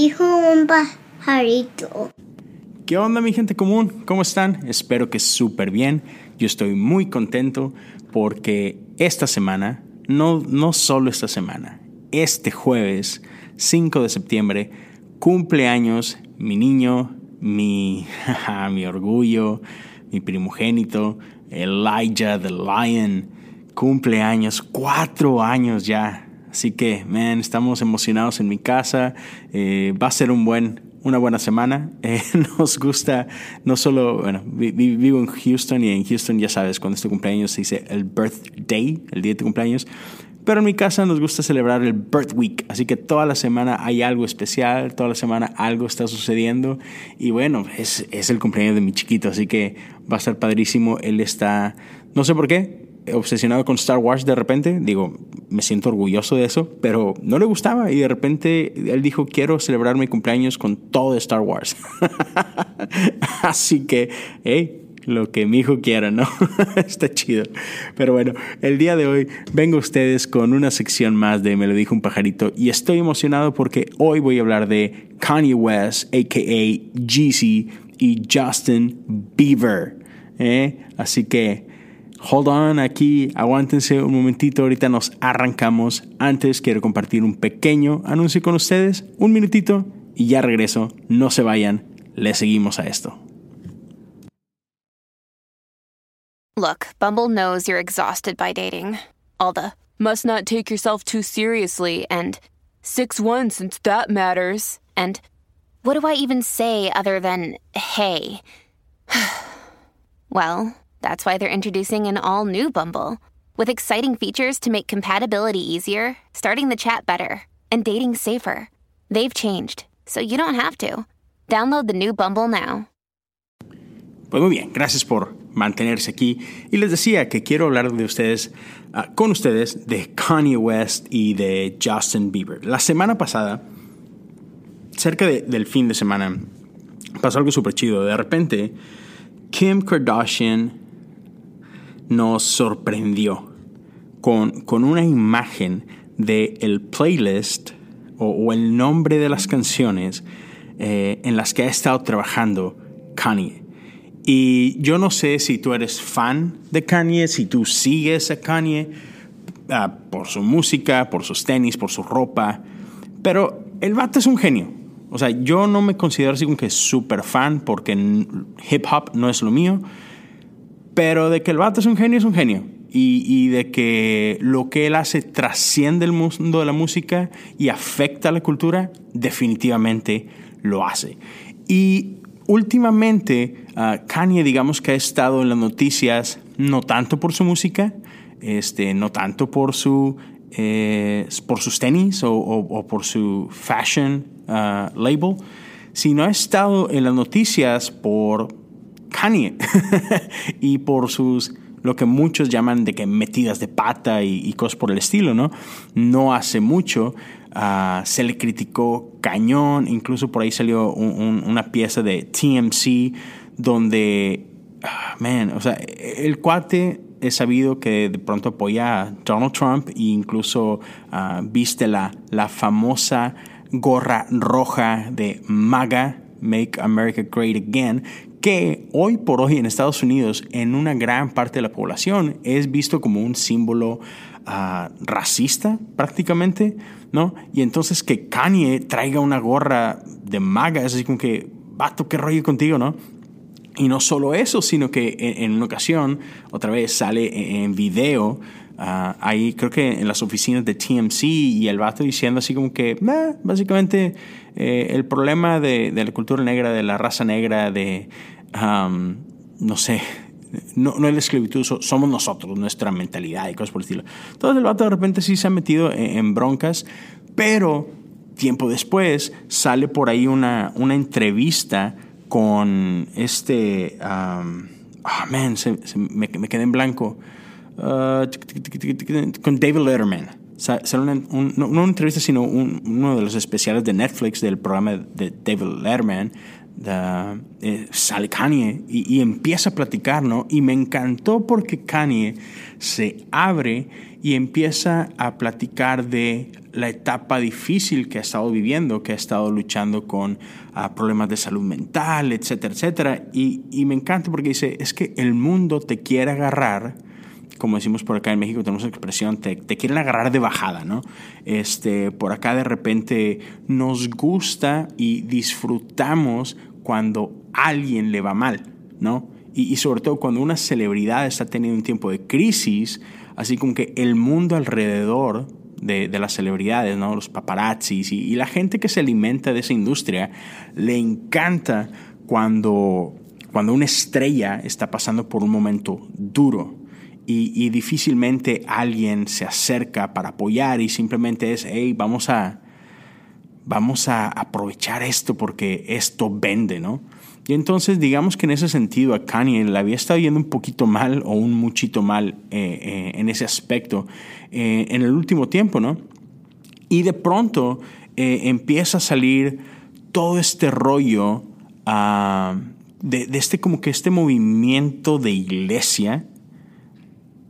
Dijo un pajarito. ¿Qué onda mi gente común? ¿Cómo están? Espero que súper bien. Yo estoy muy contento porque esta semana, no, no solo esta semana, este jueves 5 de septiembre, cumpleaños mi niño, mi, mi orgullo, mi primogénito, Elijah the Lion, cumpleaños, cuatro años ya. Así que, man, estamos emocionados en mi casa. Eh, va a ser un buen, una buena semana. Eh, nos gusta, no solo, bueno, vivo en Houston y en Houston ya sabes, cuando es tu cumpleaños se dice el birthday, el día de tu cumpleaños. Pero en mi casa nos gusta celebrar el Birth Week, así que toda la semana hay algo especial, toda la semana algo está sucediendo. Y bueno, es, es el cumpleaños de mi chiquito, así que va a estar padrísimo. Él está, no sé por qué, obsesionado con Star Wars de repente. Digo, me siento orgulloso de eso, pero no le gustaba y de repente él dijo, quiero celebrar mi cumpleaños con todo de Star Wars. Así que, hey, lo que mi hijo quiera, ¿no? Está chido. Pero bueno, el día de hoy vengo a ustedes con una sección más de Me lo dijo un pajarito y estoy emocionado porque hoy voy a hablar de Kanye West, a.k.a. Jeezy y Justin Bieber. ¿eh? Así que Hold on aquí, aguántense un momentito, ahorita nos arrancamos. Antes quiero compartir un pequeño anuncio con ustedes, un minutito y ya regreso. No se vayan, le seguimos a esto. Look, Bumble knows you're exhausted by dating. All the must not take yourself too seriously and 6-1 since that matters. And what do I even say other than hey? well, That's why they're introducing an all new Bumble with exciting features to make compatibility easier, starting the chat better, and dating safer. They've changed, so you don't have to. Download the new Bumble now. Pues muy bien, gracias por mantenerse aquí. Y les decía que quiero hablar de ustedes, uh, con ustedes, de Kanye West y de Justin Bieber. La semana pasada, cerca de, del fin de semana, pasó algo súper chido. De repente, Kim Kardashian nos sorprendió con, con una imagen del el playlist o, el nombre de las canciones eh, en las que ha estado trabajando Kanye. Y yo no sé si tú eres fan de Kanye, si tú sigues a Kanye ah, por su música, por sus tenis, por su ropa, pero el vato es un genio. O sea, yo no me considero así como que súper fan porque hip hop no es lo mío, pero de que el vato es un genio, es un genio. Y, de que lo que él hace trasciende el mundo de la música y afecta a la cultura, definitivamente lo hace. Y últimamente, uh, Kanye, digamos que ha estado en las noticias no tanto por su música, este, no tanto por, su, eh, por sus tenis o, por su fashion uh, label, sino ha estado en las noticias por Kanye y por sus lo que muchos llaman de que metidas de pata y, cosas por el estilo, ¿no? No hace mucho ah, se le criticó cañón, incluso por ahí salió una pieza de TMC donde, ah, man, o sea, el cuate es sabido que de pronto apoya a Donald Trump e incluso ah, viste la, la famosa gorra roja de MAGA, Make America Great Again, que hoy por hoy en Estados Unidos, en una gran parte de la población, es visto como un símbolo ah, racista prácticamente, ¿no? Y entonces que Kanye traiga una gorra de maga, es así como que, vato, qué rollo contigo, ¿no? Y no solo eso, sino que en, una ocasión, otra vez sale en video, uh, ahí creo que en las oficinas de TMC y el vato diciendo así como que, básicamente eh, el problema de, la cultura negra, de la raza negra, de, no sé, no, no es la esclavitud, somos nosotros, nuestra mentalidad y cosas por el estilo. Entonces el vato de repente sí se ha metido en, broncas, pero tiempo después sale por ahí una, una entrevista con este... Um, se, me, quedé en blanco. Uh, con David Letterman una, no una entrevista, sino uno de los especiales de Netflix del programa de David Letterman, eh, sale Kanye y, empieza a platicar, ¿no? Y me encantó porque Kanye se abre y empieza a platicar de la etapa difícil que ha estado viviendo, que ha estado luchando con uh, problemas de salud mental, etcétera, etcétera. Y, y me encanta porque dice, es que el mundo te quiere agarrar como decimos por acá en México, tenemos la expresión, te, quieren agarrar de bajada, ¿no? Este, por acá de repente nos gusta y disfrutamos cuando alguien le va mal, ¿no? Y, sobre todo cuando una celebridad está teniendo un tiempo de crisis, así como que el mundo alrededor de, de las celebridades, ¿no? Los paparazzis y, y la gente que se alimenta de esa industria, le encanta cuando, cuando una estrella está pasando por un momento duro, y, difícilmente alguien se acerca para apoyar y simplemente es, hey, vamos a, vamos a aprovechar esto porque esto vende, ¿no? Y entonces digamos que en ese sentido a Kanye le había estado yendo un poquito mal o un muchito mal eh, eh, en ese aspecto eh, en el último tiempo, ¿no? Y de pronto empieza a salir todo este rollo uh, de, de este como que este movimiento de iglesia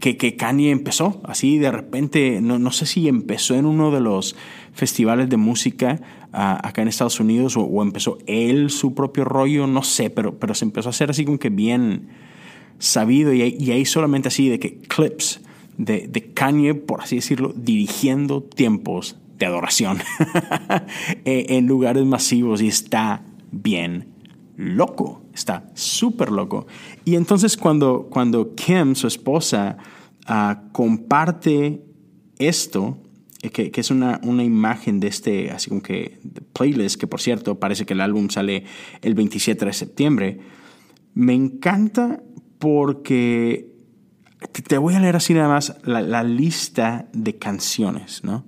que, Kanye empezó, así de repente, no, no, sé si empezó en uno de los festivales de música uh, acá en Estados Unidos o, empezó él su propio rollo, no sé, pero, pero se empezó a hacer así como que bien sabido y, y ahí solamente así de que clips de, de Kanye, por así decirlo, dirigiendo tiempos de adoración en lugares masivos y está bien loco, está súper loco. Y entonces cuando, cuando Kim, su esposa, uh, comparte esto, que, que, es una, una imagen de este, así como que, playlist, que por cierto parece que el álbum sale el 27 de septiembre, me encanta porque te voy a leer así nada más la, la lista de canciones, ¿no?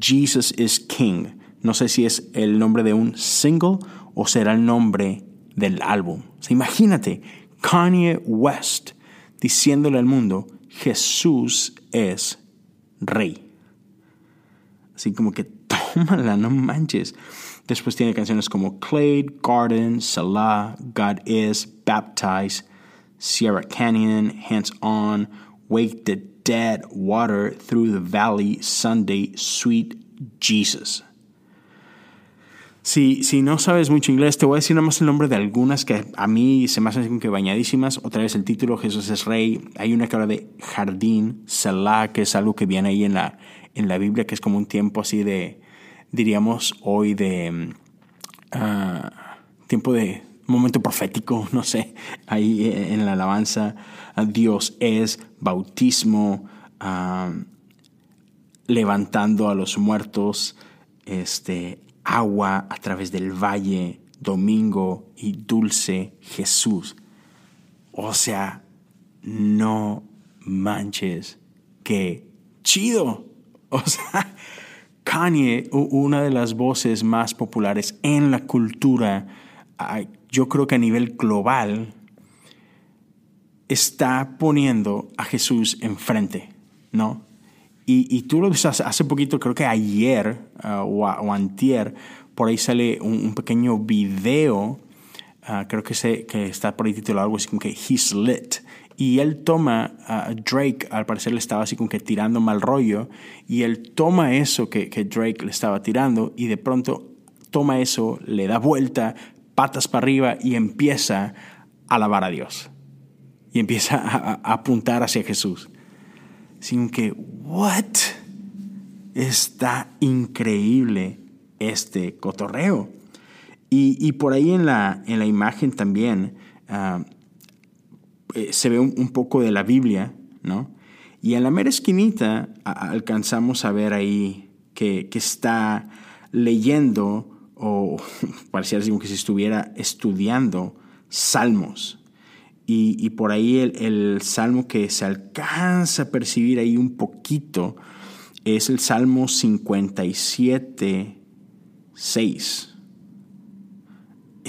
Jesus is King. No sé si es el nombre de un single o será el nombre del álbum. O imagínate, Kanye West diciéndole al mundo, Jesús es rey. Así como que tómala, no manches. Después tiene canciones como Clade, Garden, Salah, God Is, Baptize, Sierra Canyon, Hands On, Wake the Dead, Water, Through the Valley, Sunday, Sweet Jesus. Si, si no sabes mucho inglés, te voy a decir nada más el nombre de algunas que a mí se me hacen que bañadísimas. Otra vez el título, Jesús es Rey. Hay una que habla de jardín, Salah, que es algo que viene ahí en la, en la Biblia, que es como un tiempo así de, diríamos hoy, de uh, tiempo de momento profético, no sé, ahí en la alabanza. Dios es bautismo, uh, levantando a los muertos, este, agua a través del valle, domingo y dulce Jesús. O sea, no manches, qué chido. O sea, Kanye, una de las voces más populares en la cultura, yo creo que a nivel global, está poniendo a Jesús enfrente, ¿no? Y, y, tú lo ves hace poquito, creo que ayer uh, o, o, antier, por ahí sale un, pequeño video, uh, creo que, se, que está por ahí titulado algo así como que He's Lit. Y él toma, uh, Drake al parecer le estaba así como que tirando mal rollo, y él toma eso que, que Drake le estaba tirando y de pronto toma eso, le da vuelta, patas para arriba y empieza a alabar a Dios. Y empieza a apuntar hacia Jesús sino que, ¿what? Está increíble este cotorreo. Y, y por ahí en la, en la imagen también uh, se ve un, poco de la Biblia, ¿no? Y en la mera esquinita alcanzamos a ver ahí que, que está leyendo, o pareciera como que si estuviera estudiando salmos. Y, por ahí el, el, salmo que se alcanza a percibir ahí un poquito es el Salmo 57, 6.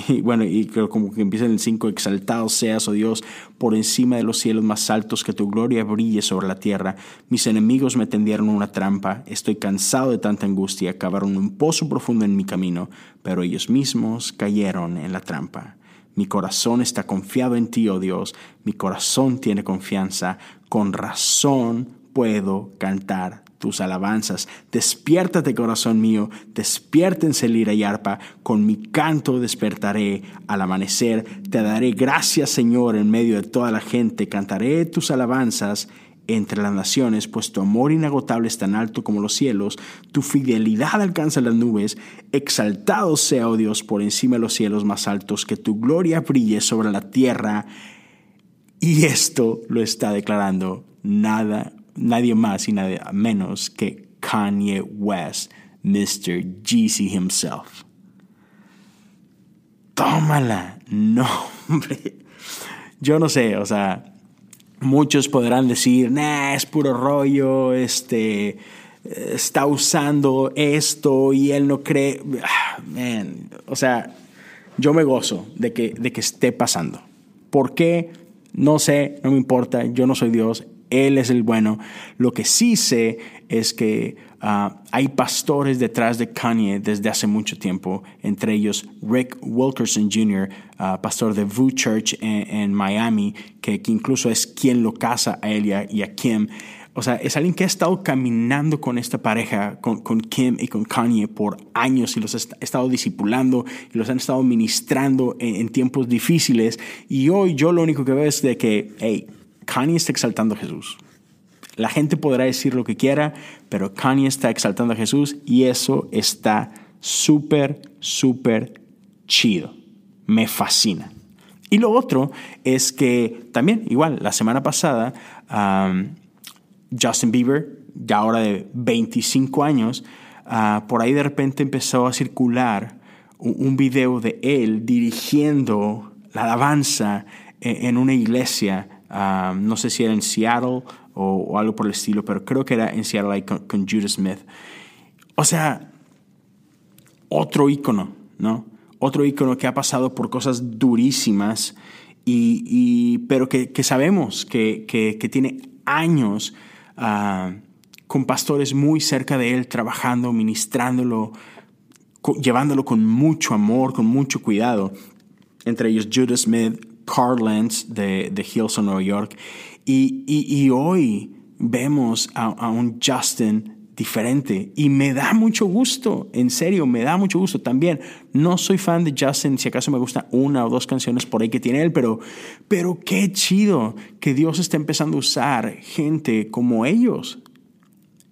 y bueno, y como que empieza en el 5, exaltado seas, oh Dios, por encima de los cielos más altos, que tu gloria brille sobre la tierra. Mis enemigos me tendieron una trampa, estoy cansado de tanta angustia, cavaron un pozo profundo en mi camino, pero ellos mismos cayeron en la trampa. Mi corazón está confiado en ti, oh Dios, mi corazón tiene confianza, con razón puedo cantar tus alabanzas. Despiértate, corazón mío, despiértense lira y arpa, con mi canto despertaré al amanecer. Te daré gracias, Señor, en medio de toda la gente, cantaré tus alabanzas entre las naciones, pues tu amor inagotable es tan alto como los cielos, tu fidelidad alcanza las nubes, exaltado sea, oh Dios, por encima de los cielos más altos, que tu gloria brille sobre la tierra. Y esto lo está declarando nada nadie más y nadie menos que Kanye West, Mr. Jeezy himself. Tómala. No, hombre. Yo no sé, o sea, muchos podrán decir, nah, es puro rollo, este, está usando esto y él no cree. Ah, o sea, yo me gozo de que, de que esté pasando. ¿Por qué? No sé, no me importa, yo no soy Dios, él es el bueno. Lo que sí sé es que ah, hay pastores detrás de Kanye desde hace mucho tiempo, entre ellos Rick Wilkerson Jr., ah, pastor de Vue Church en, Miami, que, incluso es quien lo casa a él y a, Kim. O sea, es alguien que ha estado caminando con esta pareja, con, Kim y con Kanye por años y los ha estado discipulando y los han estado ministrando en, en tiempos difíciles. Y hoy yo lo único que veo es de que, hey, Kanye está exaltando a Jesús. La gente podrá decir lo que quiera, pero Kanye está exaltando a Jesús y eso está súper, súper chido. Me fascina. Y lo otro es que también, igual, la semana pasada, Justin Bieber, ya ahora de 25 años, ah, por ahí de repente empezó a circular un, video de él dirigiendo la alabanza en, en una iglesia no sé si era en Seattle o, algo por el estilo, pero creo que era en Seattle con, con Smith. O sea, otro ícono, ¿no? Otro ícono que ha pasado por cosas durísimas, y, pero que, sabemos que, que, tiene años ah, con pastores muy cerca de él, trabajando, ministrándolo, llevándolo con mucho amor, con mucho cuidado. Entre ellos Judah Smith, Carl Lentz de, de Hillsong, Nueva York. Y, y, hoy vemos a, un Justin diferente y me da mucho gusto, en serio, me da mucho gusto también. No soy fan de Justin, si acaso me gusta una o dos canciones por ahí que tiene él, pero, pero qué chido que Dios está empezando a usar gente como ellos.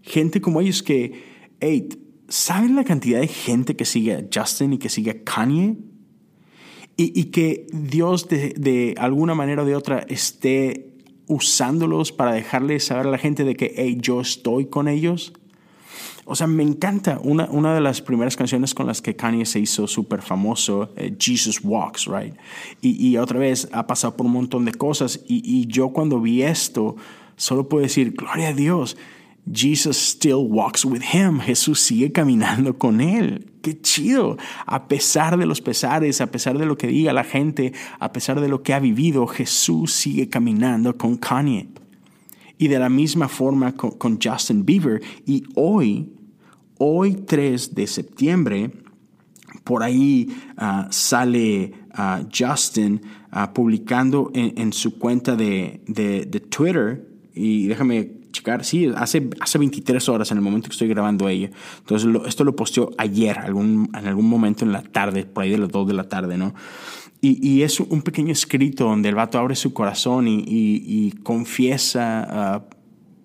Gente como ellos que, hey, ¿saben la cantidad de gente que sigue a Justin y que sigue a Kanye? Y, que Dios de, alguna manera o de otra esté usándolos para dejarles saber a la gente de que, hey, yo estoy con ellos. O sea, me encanta. Una, una de las primeras canciones con las que Kanye se hizo súper famoso, eh, Jesus Walks, right? Y, y, otra vez ha pasado por un montón de cosas. Y, y yo cuando vi esto, solo puedo decir, gloria a Dios. Jesus still walks with him. Jesús sigue caminando con él. Qué chido. A pesar de los pesares, a pesar de lo que diga la gente, a pesar de lo que ha vivido, Jesús sigue caminando con Kanye. Y de la misma forma con, Justin Bieber. Y hoy, hoy 3 de septiembre, por ahí ah, sale ah, Justin ah, publicando en, su cuenta de, de, de Twitter. Y déjame checar, sí, hace, hace 23 horas en el momento que estoy grabando ella. Entonces, esto lo posteó ayer, algún, en algún momento en la tarde, por ahí de las 2 de la tarde, ¿no? Y, y es un pequeño escrito donde el vato abre su corazón y, y, confiesa ah,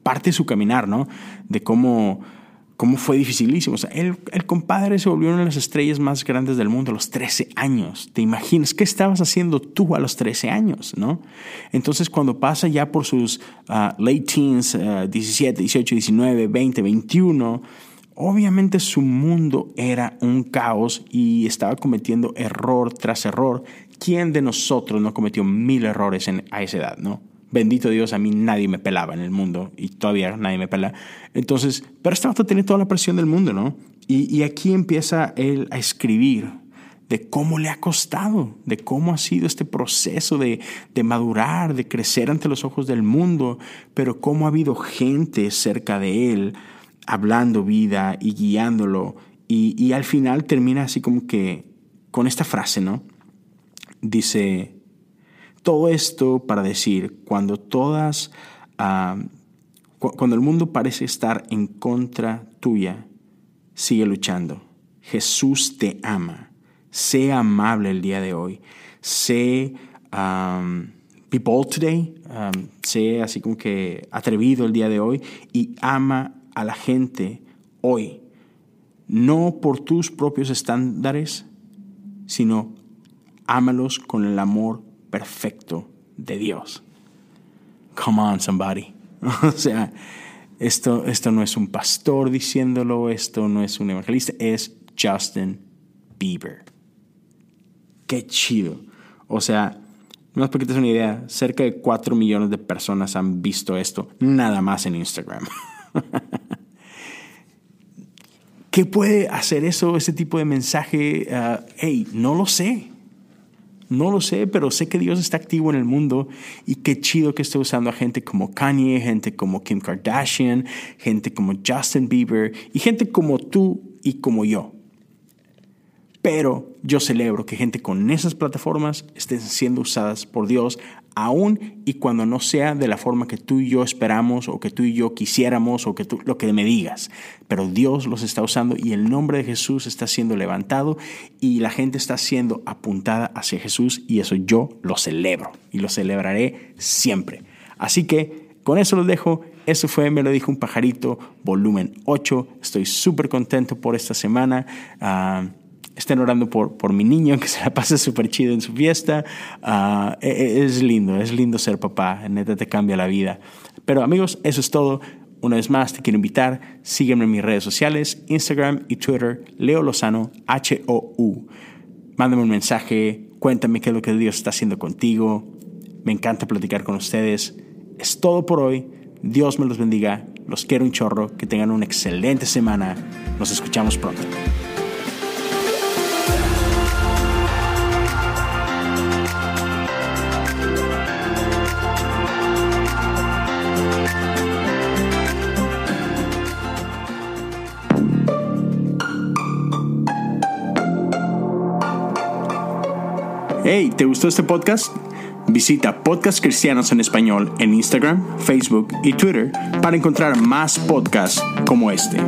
parte de su caminar, ¿no? De cómo cómo fue dificilísimo. El, el, compadre se volvió una de las estrellas más grandes del mundo a los 13 años. ¿Te imaginas qué estabas haciendo tú a los 13 años? ¿no? Entonces, cuando pasa ya por sus uh, late teens, 17, 18, 19, 20, 21, obviamente su mundo era un caos y estaba cometiendo error tras error. ¿Quién de nosotros no cometió mil errores en, a esa edad? ¿no? Bendito Dios, a mí nadie me pelaba en el mundo y todavía nadie me pela. Entonces, pero este vato tiene toda la presión del mundo, ¿no? Y, aquí empieza él a escribir de cómo le ha costado, de cómo ha sido este proceso de, de, madurar, de crecer ante los ojos del mundo, pero cómo ha habido gente cerca de él hablando vida y guiándolo. Y, y al final termina así como que con esta frase, ¿no? Dice, todo esto para decir, cuando todas, uh, cuando el mundo parece estar en contra tuya, sigue luchando. Jesús te ama Sé amable el día de hoy. Sé um, be bold today. Sé así como que atrevido el día de hoy y ama a la gente hoy. No por tus propios estándares, sino ámalos con el amor perfecto de Dios. Come on, somebody. o sea, esto, esto no es un pastor diciéndolo, esto no es un evangelista, es Justin Bieber qué chido. O sea, más para que te des una idea, cerca de 4 millones de personas han visto esto nada más en Instagram. ¿Qué puede hacer eso, ese tipo de mensaje? Uh, hey, no lo sé. No lo sé, pero sé que Dios está activo en el mundo y qué chido que esté usando a gente como Kanye, gente como Kim Kardashian, gente como Justin Bieber y gente como tú y como yo. Pero yo celebro que gente con esas plataformas estén siendo usadas por Dios aún y cuando no sea de la forma que tú y yo esperamos o que tú y yo quisiéramos o que tú lo que me digas. Pero Dios los está usando y el nombre de Jesús está siendo levantado y la gente está siendo apuntada hacia Jesús y eso yo lo celebro y lo celebraré siempre. Así que con eso los dejo. Eso fue Me lo dijo un pajarito, volumen 8. Estoy súper contento por esta semana. Ah, estén orando por, por mi niño, que se la pase súper chido en su fiesta. Ah, e, e, es lindo, es lindo ser papá, neta te cambia la vida. Pero amigos, eso es todo. Una vez más, te quiero invitar, sígueme en mis redes sociales, Instagram y Twitter, Leo Lozano, H-O-U. Mándame un mensaje, cuéntame qué es lo que Dios está haciendo contigo. Me encanta platicar con ustedes. Es todo por hoy. Dios me los bendiga. Los quiero un chorro. Que tengan una excelente semana. Nos escuchamos pronto. Hey, ¿te gustó este podcast? Visita Podcast Cristianos en Español en Instagram, Facebook y Twitter para encontrar más podcasts como este.